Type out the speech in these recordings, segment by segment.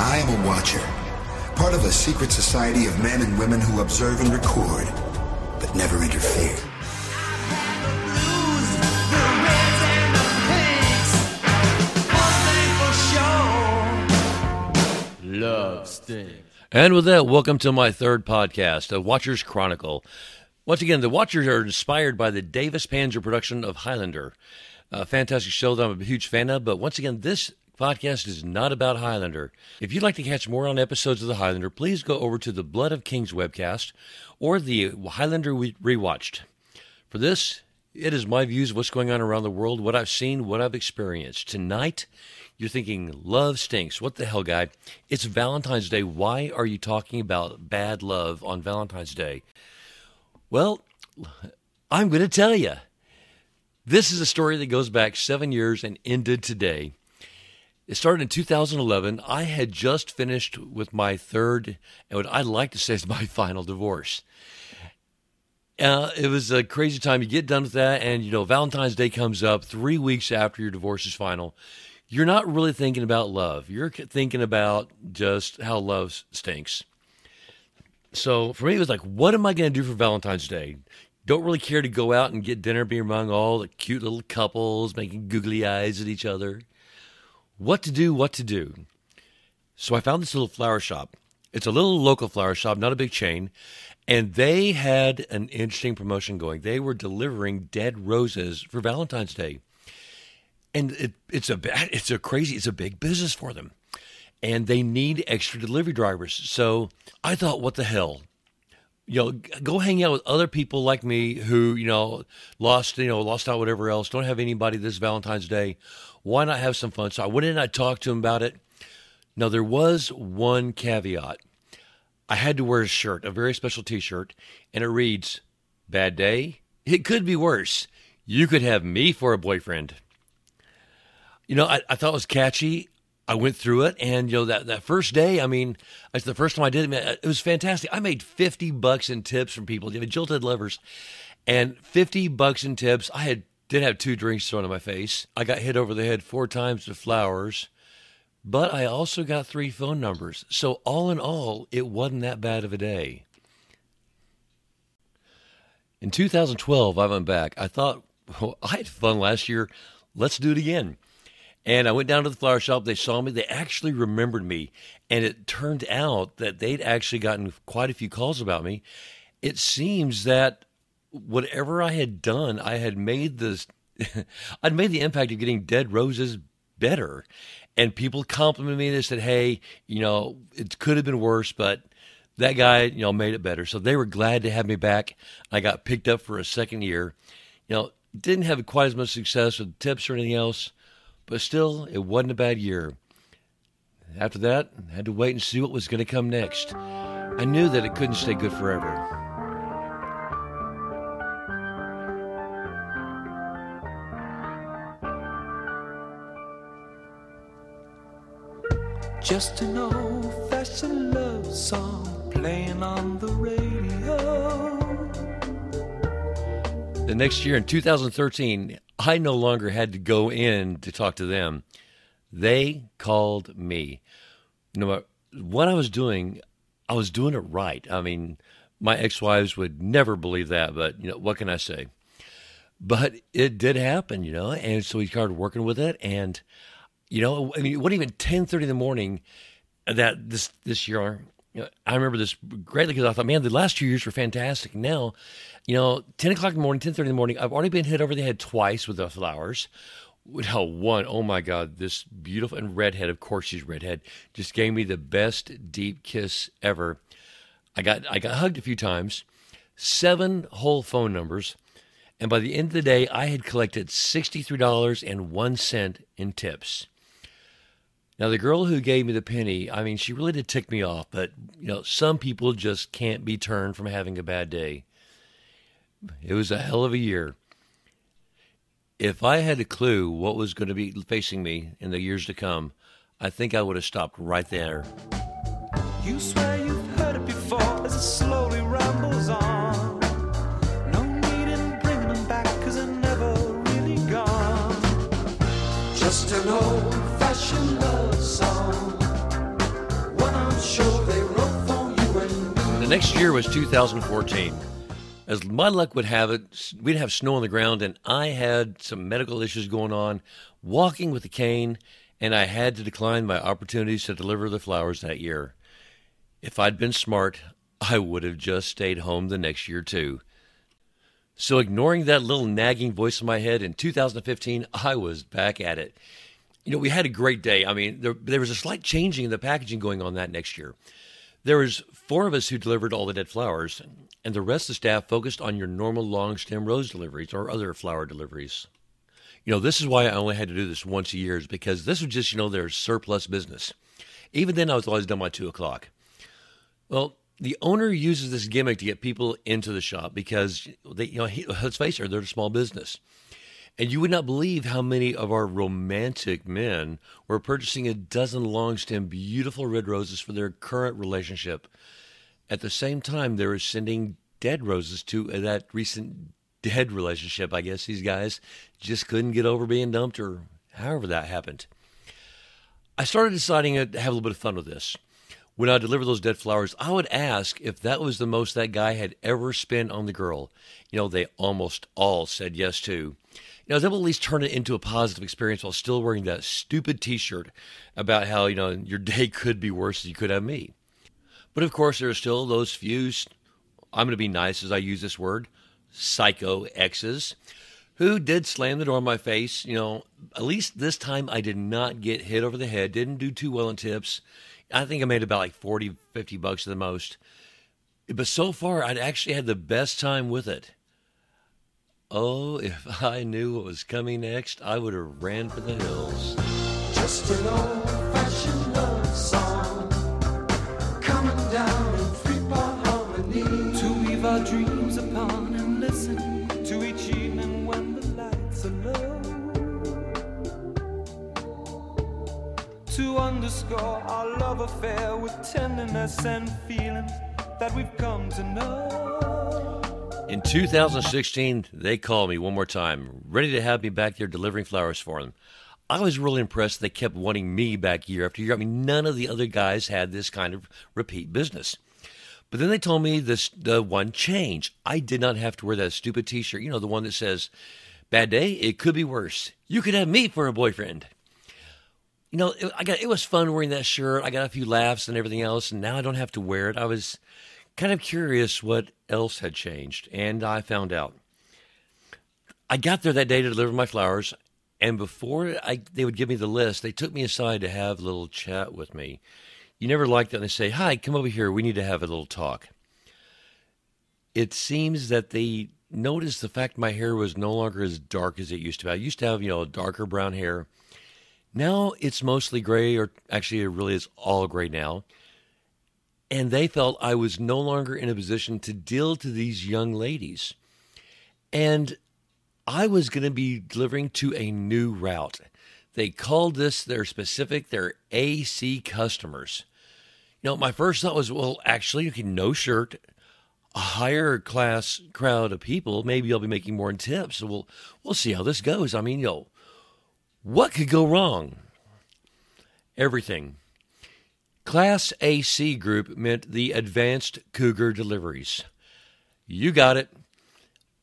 I am a watcher, part of a secret society of men and women who observe and record, but never interfere. Love Sting. And with that, welcome to my third podcast, A Watcher's Chronicle. Once again, the Watchers are inspired by the Davis Panzer production of Highlander. A fantastic show that I'm a huge fan of, but once again, this podcast is not about Highlander. If you'd like to catch more on episodes of The Highlander, please go over to the Blood of Kings webcast or the Highlander Rewatched. For this, it is my views of what's going on around the world, what I've seen, what I've experienced. Tonight, you're thinking, love stinks. What the hell, guy? It's Valentine's Day. Why are you talking about bad love on Valentine's Day? Well, I'm going to tell you. This is a story that goes back seven years and ended today. It started in 2011. I had just finished with my third, and what I'd like to say is my final divorce. Uh, it was a crazy time. You get done with that, and you know Valentine's Day comes up three weeks after your divorce is final you're not really thinking about love. You're thinking about just how love stinks. So for me, it was like, what am I going to do for Valentine's Day? Don't really care to go out and get dinner, be among all the cute little couples making googly eyes at each other. What to do, what to do. So I found this little flower shop. It's a little local flower shop, not a big chain. And they had an interesting promotion going. They were delivering dead roses for Valentine's Day and it, it's a bad, it's a crazy it's a big business for them and they need extra delivery drivers so i thought what the hell you know go hang out with other people like me who you know lost you know lost out whatever else don't have anybody this valentine's day. Why not have some fun? So i went in and i talked to him about it. Now there was one caveat. I had to wear a shirt a very special t-shirt and it reads bad day. It could be worse. You could have me for a boyfriend. You know, I, I thought it was catchy. I went through it, and you know that, that first day, I mean, it's the first time I did it. It was fantastic. I made fifty bucks in tips from people, you know, jilted lovers, and fifty bucks in tips. I had did have two drinks thrown in my face. I got hit over the head four times with flowers, but I also got three phone numbers. So all in all, it wasn't that bad of a day. In 2012, I went back. I thought well, I had fun last year. Let's do it again. And I went down to the flower shop. They saw me. They actually remembered me. And it turned out that they'd actually gotten quite a few calls about me. It seems that whatever I had done, I had made this, I'd made the impact of getting dead roses better. And people complimented me. They said, hey, you know, it could have been worse, but that guy, you know, made it better. So they were glad to have me back. I got picked up for a second year. You know, didn't have quite as much success with tips or anything else but still, it wasn't a bad year. After that, I had to wait and see what was going to come next. I knew that it couldn't stay good forever. Just an old fashioned love song playing on the radio. The next year in 2013, I no longer had to go in to talk to them. They called me. No know what I was doing, I was doing it right. I mean, my ex-wives would never believe that, but you know, what can I say? But it did happen, you know, and so we started working with it and you know, I mean, wasn't even 10:30 in the morning that this this year you know, I remember this greatly because I thought, man, the last two years were fantastic. Now, you know, 10 o'clock in the morning, 10.30 in the morning, I've already been hit over the head twice with the flowers. How one, oh my God, this beautiful and redhead, of course she's redhead, just gave me the best deep kiss ever. I got I got hugged a few times, seven whole phone numbers, and by the end of the day, I had collected $63.01 in tips. Now, the girl who gave me the penny, I mean, she really did tick me off, but, you know, some people just can't be turned from having a bad day. It was a hell of a year. If I had a clue what was going to be facing me in the years to come, I think I would have stopped right there. You swear you've heard it before as it slowly rambles on. No need in bringing them back because they're never really gone. Just next year was 2014. As my luck would have it, we'd have snow on the ground, and I had some medical issues going on, walking with a cane, and I had to decline my opportunities to deliver the flowers that year. If I'd been smart, I would have just stayed home the next year, too. So, ignoring that little nagging voice in my head, in 2015, I was back at it. You know, we had a great day. I mean, there, there was a slight changing in the packaging going on that next year. There was four of us who delivered all the dead flowers, and the rest of the staff focused on your normal long stem rose deliveries or other flower deliveries. You know, this is why I only had to do this once a year, is because this was just, you know, their surplus business. Even then, I was always done by two o'clock. Well, the owner uses this gimmick to get people into the shop because they, you know, he, let's face it, they're a small business. And you would not believe how many of our romantic men were purchasing a dozen long stem beautiful red roses for their current relationship. At the same time, they were sending dead roses to uh, that recent dead relationship. I guess these guys just couldn't get over being dumped or however that happened. I started deciding to have a little bit of fun with this when I deliver those dead flowers, I would ask if that was the most that guy had ever spent on the girl. You know, they almost all said yes to. You know, they will at least turn it into a positive experience while still wearing that stupid t shirt about how, you know, your day could be worse than you could have me. But of course, there are still those few, I'm going to be nice as I use this word, psycho exes who did slam the door in my face. You know, at least this time I did not get hit over the head, didn't do too well in tips. I think I made about like 40, 50 bucks at the most. But so far, I'd actually had the best time with it. Oh, if I knew what was coming next, I would have ran for the hills. Just an old fashioned love song To underscore our love affair with tenderness and feelings that we've come to know. In 2016, they called me one more time, ready to have me back there delivering flowers for them. I was really impressed they kept wanting me back year after year. I mean, none of the other guys had this kind of repeat business. But then they told me this the one change. I did not have to wear that stupid T-shirt. You know, the one that says, "Bad day, it could be worse. You could have me for a boyfriend." You know, it, I got it was fun wearing that shirt. I got a few laughs and everything else, and now I don't have to wear it. I was kind of curious what else had changed, and I found out. I got there that day to deliver my flowers, and before I, they would give me the list, they took me aside to have a little chat with me. You never like that. And they say, "Hi, come over here. We need to have a little talk." It seems that they noticed the fact my hair was no longer as dark as it used to be. I used to have, you know, darker brown hair. Now it's mostly gray, or actually, it really is all gray now. And they felt I was no longer in a position to deal to these young ladies. And I was going to be delivering to a new route. They called this their specific, their AC customers. You know, my first thought was, well, actually, you can no shirt, a higher class crowd of people. Maybe I'll be making more in tips. So we'll we'll see how this goes. I mean, you know, what could go wrong? Everything. Class AC group meant the advanced cougar deliveries. You got it.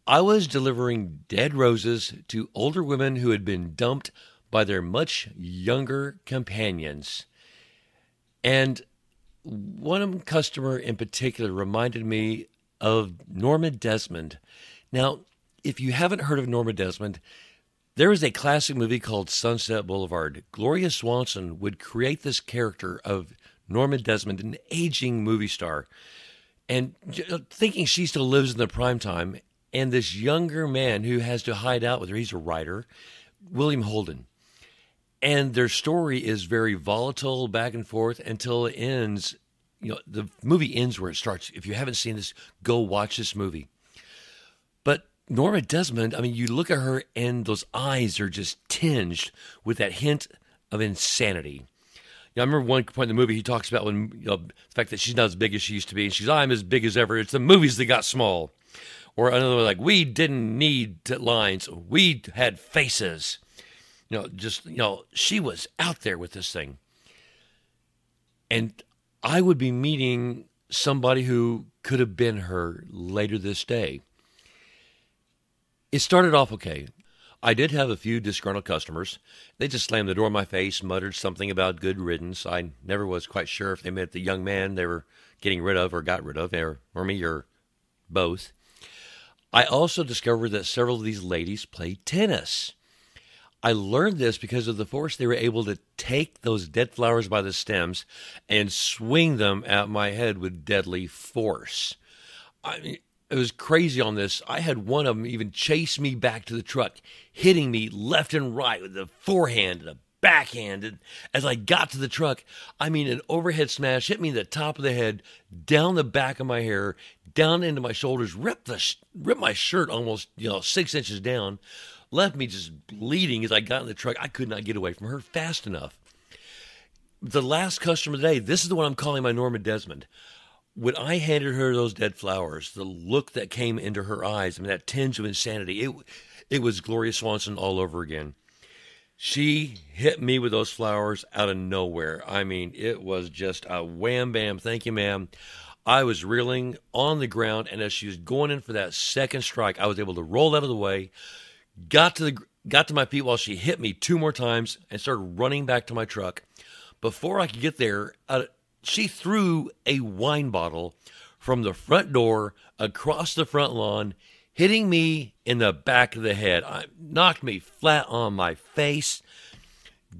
I was delivering dead roses to older women who had been dumped by their much younger companions. And one customer in particular reminded me of Norma Desmond. Now, if you haven't heard of Norma Desmond, there is a classic movie called Sunset Boulevard. Gloria Swanson would create this character of Norma Desmond, an aging movie star, and uh, thinking she still lives in the prime time, and this younger man who has to hide out with her, he's a writer, William Holden. And their story is very volatile back and forth until it ends. You know, the movie ends where it starts. If you haven't seen this, go watch this movie. Norma Desmond, I mean, you look at her and those eyes are just tinged with that hint of insanity. Yeah, I remember one point in the movie he talks about when you know, the fact that she's not as big as she used to be, and she's I'm as big as ever. It's the movies that got small, or another one like we didn't need lines, we had faces. You know, just you know, she was out there with this thing, and I would be meeting somebody who could have been her later this day. It started off okay. I did have a few disgruntled customers. They just slammed the door in my face, muttered something about good riddance. I never was quite sure if they meant the young man they were getting rid of or got rid of, or, or me, or both. I also discovered that several of these ladies played tennis. I learned this because of the force they were able to take those dead flowers by the stems and swing them at my head with deadly force. I mean, it was crazy on this. I had one of them even chase me back to the truck, hitting me left and right with the forehand and a backhand. And as I got to the truck, I mean, an overhead smash hit me in the top of the head, down the back of my hair, down into my shoulders, ripped the ripped my shirt almost you know six inches down, left me just bleeding as I got in the truck. I could not get away from her fast enough. The last customer today, this is the one I'm calling my Norma Desmond when I handed her those dead flowers, the look that came into her eyes, I mean, that tinge of insanity, it, it was Gloria Swanson all over again. She hit me with those flowers out of nowhere. I mean, it was just a wham bam, thank you, ma'am. I was reeling on the ground, and as she was going in for that second strike, I was able to roll out of the way, got to the got to my feet while she hit me two more times, and started running back to my truck. Before I could get there, she threw a wine bottle from the front door across the front lawn, hitting me in the back of the head. I knocked me flat on my face.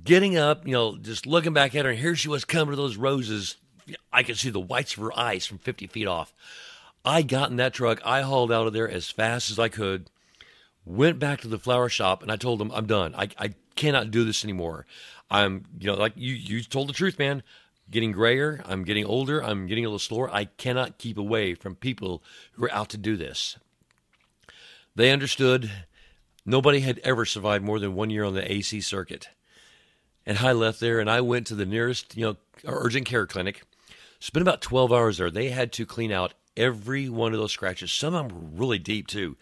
Getting up, you know, just looking back at her, and here she was coming to those roses. I could see the whites of her eyes from 50 feet off. I got in that truck. I hauled out of there as fast as I could, went back to the flower shop, and I told them, I'm done. I, I cannot do this anymore. I'm, you know, like you, you told the truth, man getting grayer. I'm getting older. I'm getting a little slower. I cannot keep away from people who are out to do this. They understood nobody had ever survived more than one year on the AC circuit. And I left there and I went to the nearest, you know, urgent care clinic. Spent about 12 hours there. They had to clean out every one of those scratches. Some of them were really deep too.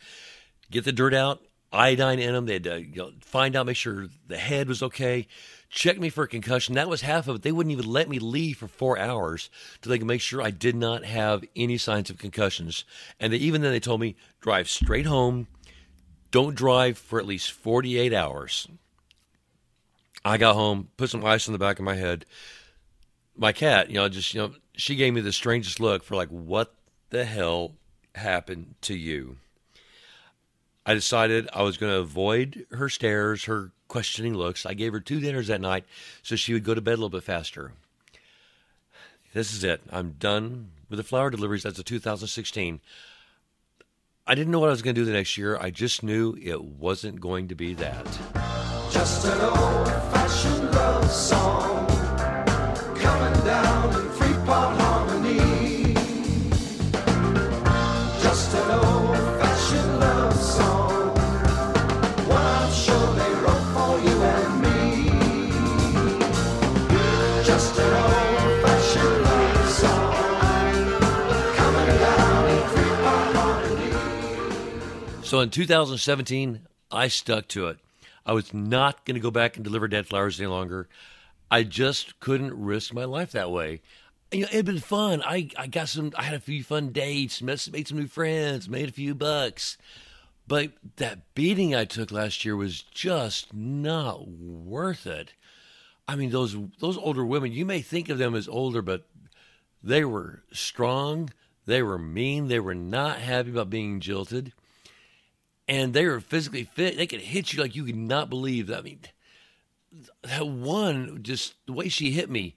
Get the dirt out, iodine in them. They had to you know, find out, make sure the head was okay checked me for concussion. That was half of it. They wouldn't even let me leave for four hours till they could make sure I did not have any signs of concussions. And they, even then, they told me drive straight home. Don't drive for at least 48 hours. I got home, put some ice on the back of my head. My cat, you know, just, you know, she gave me the strangest look for like, what the hell happened to you? I decided I was going to avoid her stares, her questioning looks. I gave her two dinners that night so she would go to bed a little bit faster. This is it. I'm done with the flower deliveries. That's a 2016. I didn't know what I was going to do the next year. I just knew it wasn't going to be that. Just an old fashioned love song coming down in three-part harmony. So in 2017, I stuck to it. I was not going to go back and deliver dead flowers any longer. I just couldn't risk my life that way. You know, it had been fun. I, I got some. I had a few fun dates, met, made some new friends, made a few bucks. But that beating I took last year was just not worth it. I mean, those those older women. You may think of them as older, but they were strong. They were mean. They were not happy about being jilted and they were physically fit. They could hit you like you could not believe. I mean, that one just the way she hit me,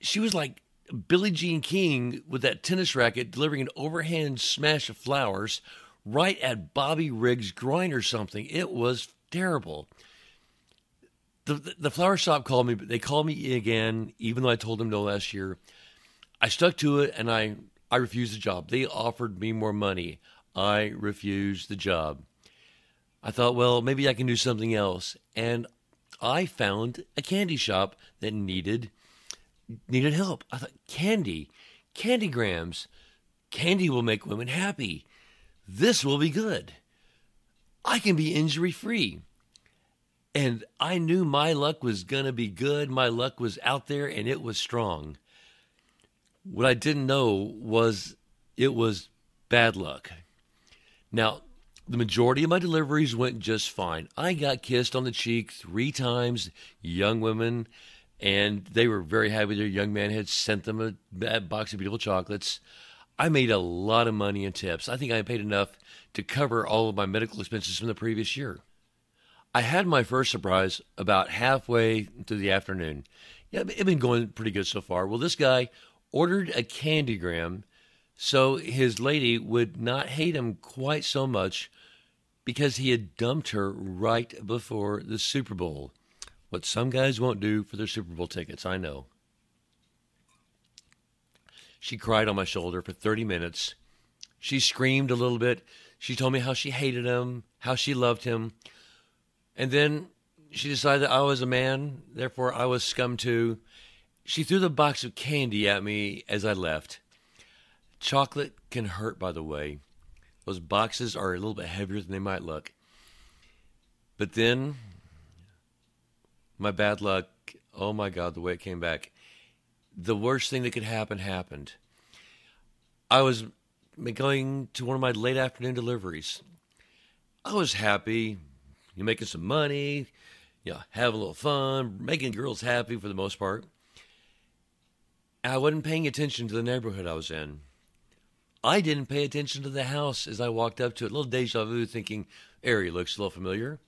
she was like Billie Jean King with that tennis racket delivering an overhand smash of flowers right at Bobby Riggs' groin or something. It was terrible. The, the, the flower shop called me, but they called me again, even though I told them no last year. I stuck to it and I, I refused the job. They offered me more money. I refused the job. I thought, well, maybe I can do something else. And I found a candy shop that needed needed help. I thought, candy, candy grams, candy will make women happy. This will be good. I can be injury free. And I knew my luck was going to be good. My luck was out there and it was strong. What I didn't know was it was bad luck. Now, the majority of my deliveries went just fine. I got kissed on the cheek three times, young women, and they were very happy their young man had sent them a, a box of beautiful chocolates. I made a lot of money in tips. I think I paid enough to cover all of my medical expenses from the previous year. I had my first surprise about halfway through the afternoon. Yeah, it's been going pretty good so far. Well, this guy ordered a candygram so his lady would not hate him quite so much because he had dumped her right before the Super Bowl. What some guys won't do for their Super Bowl tickets, I know. She cried on my shoulder for 30 minutes. She screamed a little bit. She told me how she hated him, how she loved him. And then she decided that I was a man, therefore I was scum too. She threw the box of candy at me as I left. Chocolate can hurt, by the way. Those boxes are a little bit heavier than they might look. But then, my bad luck, oh my God, the way it came back. The worst thing that could happen happened. I was going to one of my late afternoon deliveries. I was happy, you're making some money, you know, have a little fun, making girls happy for the most part. I wasn't paying attention to the neighborhood I was in. I didn't pay attention to the house as I walked up to it. A little deja vu, thinking, area looks a little familiar.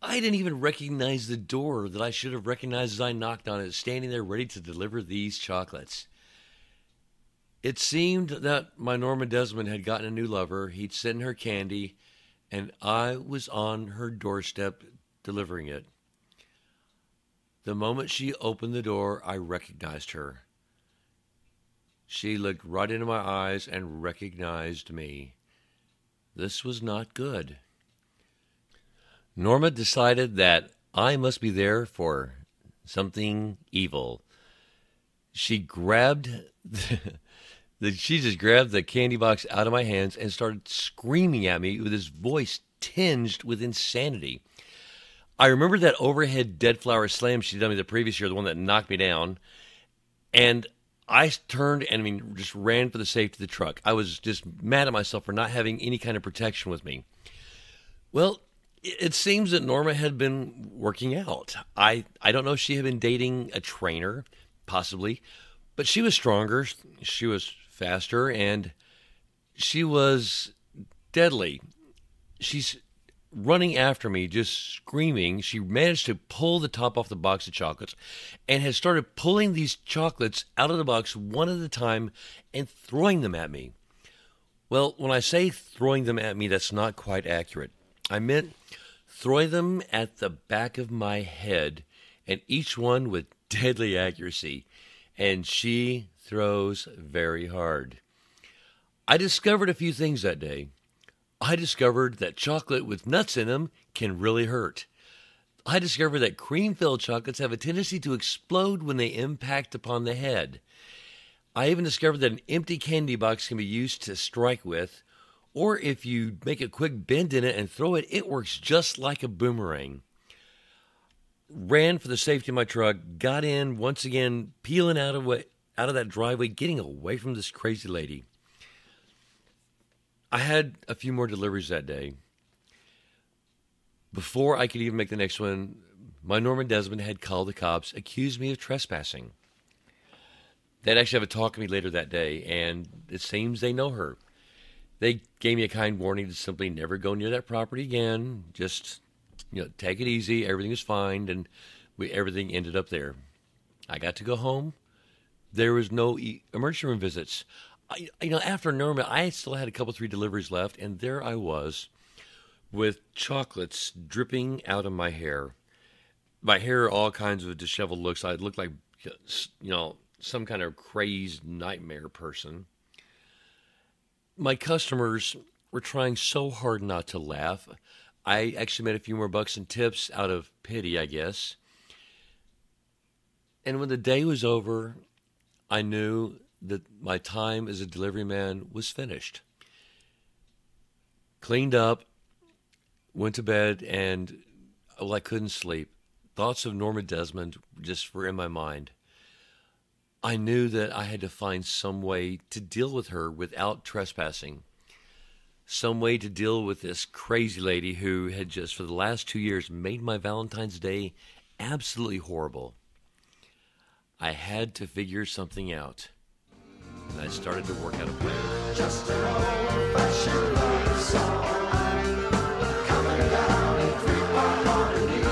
I didn't even recognize the door that I should have recognized as I knocked on it, standing there ready to deliver these chocolates. It seemed that my Norma Desmond had gotten a new lover. He'd sent her candy, and I was on her doorstep delivering it. The moment she opened the door, I recognized her. She looked right into my eyes and recognized me. This was not good. Norma decided that I must be there for something evil. She grabbed the, the, she just grabbed the candy box out of my hands and started screaming at me with his voice tinged with insanity. I remember that overhead dead flower slam she did me the previous year, the one that knocked me down. And I turned and I mean just ran for the safety of the truck. I was just mad at myself for not having any kind of protection with me. Well, it seems that Norma had been working out. I I don't know if she had been dating a trainer, possibly, but she was stronger, she was faster, and she was deadly. She's running after me, just screaming. She managed to pull the top off the box of chocolates and has started pulling these chocolates out of the box one at a time and throwing them at me. Well, when I say throwing them at me, that's not quite accurate. I meant throwing them at the back of my head, and each one with deadly accuracy. And she throws very hard. I discovered a few things that day. I discovered that chocolate with nuts in them can really hurt. I discovered that cream filled chocolates have a tendency to explode when they impact upon the head. I even discovered that an empty candy box can be used to strike with, or if you make a quick bend in it and throw it, it works just like a boomerang. Ran for the safety of my truck, got in once again, peeling out of out of that driveway, getting away from this crazy lady. I had a few more deliveries that day. Before I could even make the next one, my Norma Desmond had called the cops, accused me of trespassing. They'd actually have a talk with me later that day, and it seems they know her. They gave me a kind warning to simply never go near that property again. Just, you know, take it easy. Everything is fine, and we everything ended up there. I got to go home. There was no e- emergency room visits. I, you know, after Norma, I still had a couple, three deliveries left, and there I was with chocolates dripping out of my hair. My hair, all kinds of disheveled looks. I looked like, you know, some kind of crazed nightmare person. My customers were trying so hard not to laugh. I actually made a few more bucks in tips out of pity, I guess. And when the day was over, I knew that my time as a delivery man was finished. Cleaned up, went to bed, and well, I couldn't sleep. Thoughts of Norma Desmond just were in my mind. I knew that I had to find some way to deal with her without trespassing. Some way to deal with this crazy lady who had just, for the last two years, made my Valentine's Day absolutely horrible. I had to figure something out. And I started to work out a plan. Just an old-fashioned love song coming down in three-part harmony.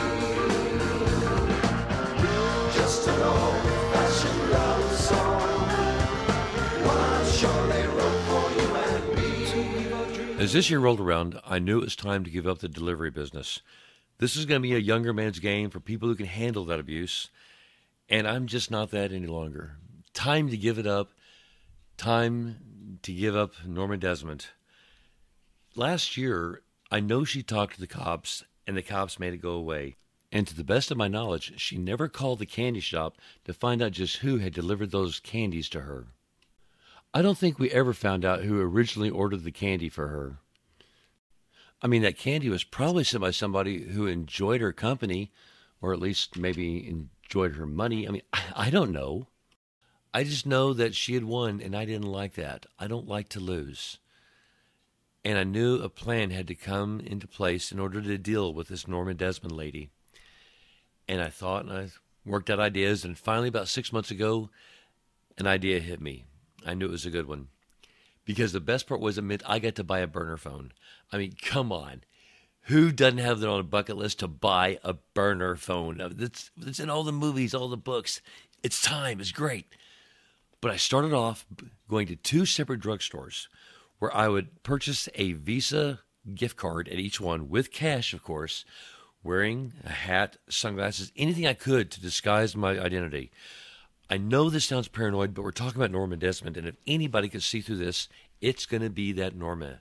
Just an old-fashioned love song, one I'm sure they wrote for you and me. As this year rolled around, I knew it was time to give up the delivery business. This is going to be a younger man's game for people who can handle that abuse, and I'm just not that any longer. Time to give it up. Time to give up Norma Desmond. Last year, I know she talked to the cops, and the cops made it go away. And to the best of my knowledge, she never called the candy shop to find out just who had delivered those candies to her. I don't think we ever found out who originally ordered the candy for her. I mean, that candy was probably sent by somebody who enjoyed her company, or at least maybe enjoyed her money. I mean, I, I don't know. I just know that she had won, and I didn't like that. I don't like to lose. And I knew a plan had to come into place in order to deal with this Norma Desmond lady. And I thought, and I worked out ideas, and finally, about six months ago, an idea hit me. I knew it was a good one. Because the best part was, it I got to buy a burner phone. I mean, come on. Who doesn't have that on a bucket list to buy a burner phone? It's in all the movies, all the books. It's time. It's great. But I started off going to two separate drugstores where I would purchase a Visa gift card at each one with cash, of course, wearing a hat, sunglasses, anything I could to disguise my identity. I know this sounds paranoid, but we're talking about Norma Desmond, and if anybody could see through this, it's going to be that Norma.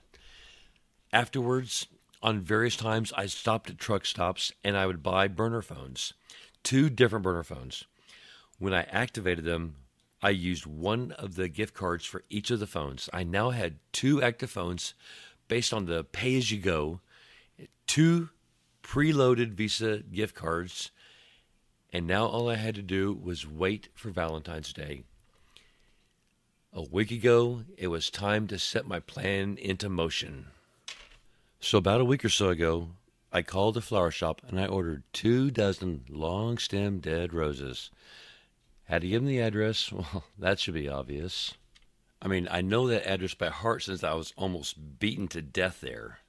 Afterwards, on various times, I stopped at truck stops and I would buy burner phones, two different burner phones. When I activated them, I used one of the gift cards for each of the phones. I now had two active phones based on the pay as you go, two preloaded Visa gift cards, and now all I had to do was wait for Valentine's Day. A week ago, it was time to set my plan into motion. So, about a week or so ago, I called the flower shop and I ordered two dozen long stem dead roses. Had to give them the address. Well, that should be obvious. I mean, I know that address by heart since I was almost beaten to death there.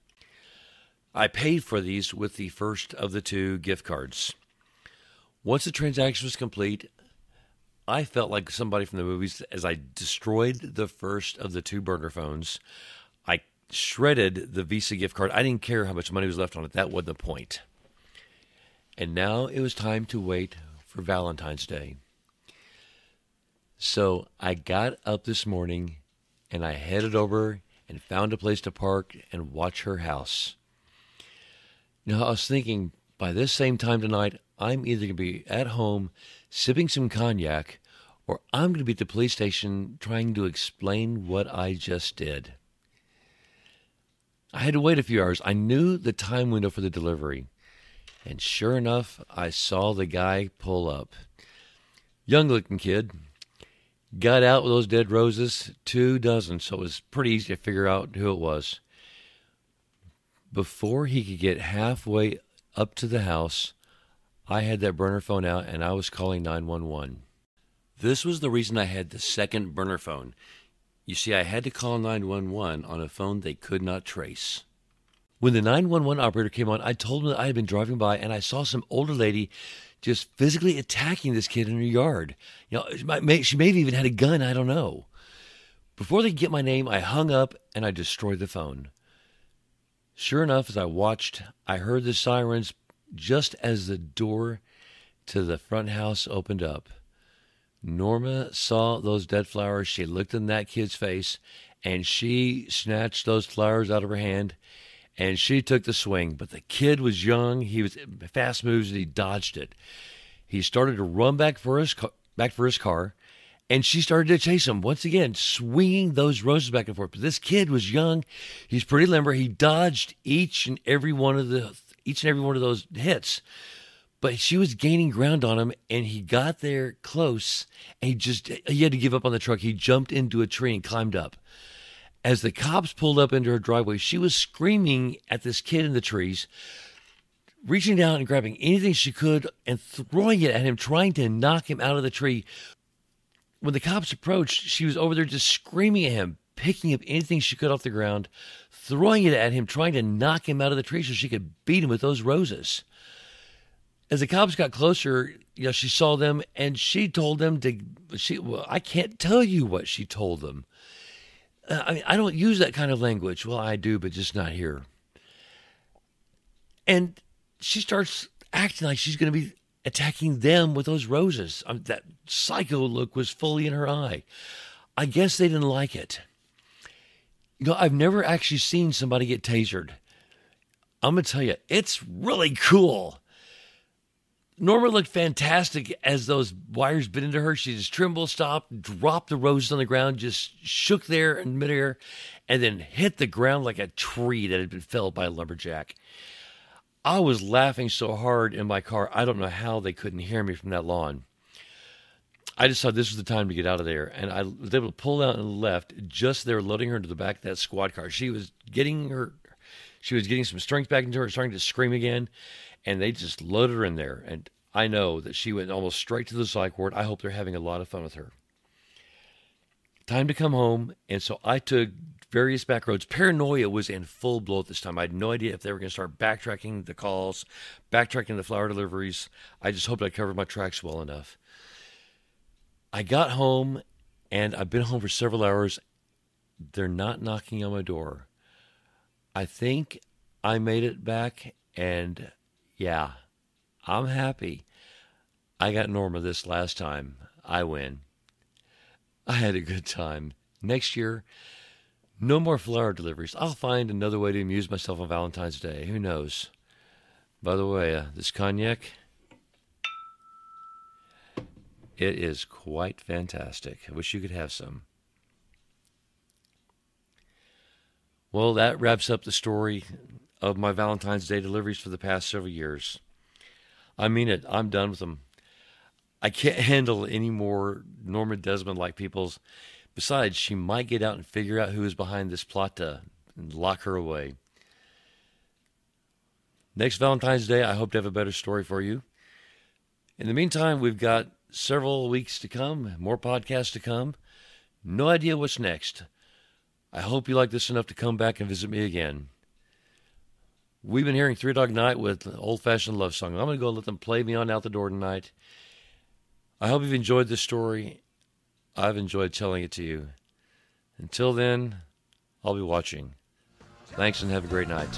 I paid for these with the first of the two gift cards. Once the transaction was complete, I felt like somebody from the movies as I destroyed the first of the two burner phones. I shredded the Visa gift card. I didn't care how much money was left on it. That wasn't the point. And now it was time to wait for Valentine's Day. So I got up this morning and I headed over and found a place to park and watch her house. Now, I was thinking by this same time tonight, I'm either going to be at home sipping some cognac or I'm going to be at the police station trying to explain what I just did. I had to wait a few hours. I knew the time window for the delivery. And sure enough, I saw the guy pull up. Young looking kid. Got out with those dead roses, two dozen, so it was pretty easy to figure out who it was. Before he could get halfway up to the house, I had that burner phone out and I was calling 911. This was the reason I had the second burner phone. You see, I had to call 911 on a phone they could not trace. When the 911 operator came on, I told him that I had been driving by and I saw some older lady just physically attacking this kid in her yard. You know, she may have even had a gun, I don't know. Before they could get my name, I hung up and I destroyed the phone. Sure enough, as I watched, I heard the sirens just as the door to the front house opened up. Norma saw those dead flowers. She looked in that kid's face and she snatched those flowers out of her hand and she took the swing. But the kid was young. He was fast moves and he dodged it. He started to run back for his car, back for his car, and she started to chase him once again, swinging those roses back and forth. But this kid was young. He's pretty limber. He dodged each and every one of the each and every one of those hits. But she was gaining ground on him, and he got there close, and he just he had to give up on the truck. He jumped into a tree and climbed up. As the cops pulled up into her driveway, she was screaming at this kid in the trees, reaching down and grabbing anything she could and throwing it at him, trying to knock him out of the tree. When the cops approached, she was over there just screaming at him, picking up anything she could off the ground, throwing it at him, trying to knock him out of the tree so she could beat him with those roses. As the cops got closer, you know, she saw them and she told them to. She, well, I can't tell you what she told them. Uh, I mean, I don't use that kind of language. Well, I do, but just not here. And she starts acting like she's going to be attacking them with those roses. I mean, that psycho look was fully in her eye. I guess they didn't like it. You know, I've never actually seen somebody get tasered. I'm going to tell you, it's really cool. Norma looked fantastic as those wires bit into her. She just trembled, stopped, dropped the roses on the ground, just shook there in midair, and then hit the ground like a tree that had been felled by a lumberjack. I was laughing so hard in my car, I don't know how they couldn't hear me from that lawn. I just thought this was the time to get out of there. And I was able to pull out and left just there, loading her into the back of that squad car. She was getting her, she was getting some strength back into her, starting to scream again and they just loaded her in there. And I know that she went almost straight to the psych ward. I hope they're having a lot of fun with her. Time to come home, and so I took various back roads. Paranoia was in full blow at this time. I had no idea if they were going to start backtracking the calls, backtracking the flower deliveries. I just hoped I covered my tracks well enough. I got home, and I've been home for several hours. They're not knocking on my door. I think I made it back, and yeah, I'm happy. I got Norma this last time. I win. I had a good time. Next year, no more flower deliveries. I'll find another way to amuse myself on Valentine's Day. Who knows? By the way, uh, this cognac, it is quite fantastic. I wish you could have some. Well, that wraps up the story of my Valentine's Day deliveries for the past several years. I mean it. I'm done with them. I can't handle any more Norma Desmond like people's. Besides, she might get out and figure out who is behind this plot to lock her away. Next Valentine's Day, I hope to have a better story for you. In the meantime, we've got several weeks to come, more podcasts to come. No idea what's next. I hope you like this enough to come back and visit me again. We've been hearing Three Dog Night with Old Fashioned Love Song. I'm going to go let them play me on out the door tonight. I hope you've enjoyed this story. I've enjoyed telling it to you. Until then, I'll be watching. Thanks and have a great night.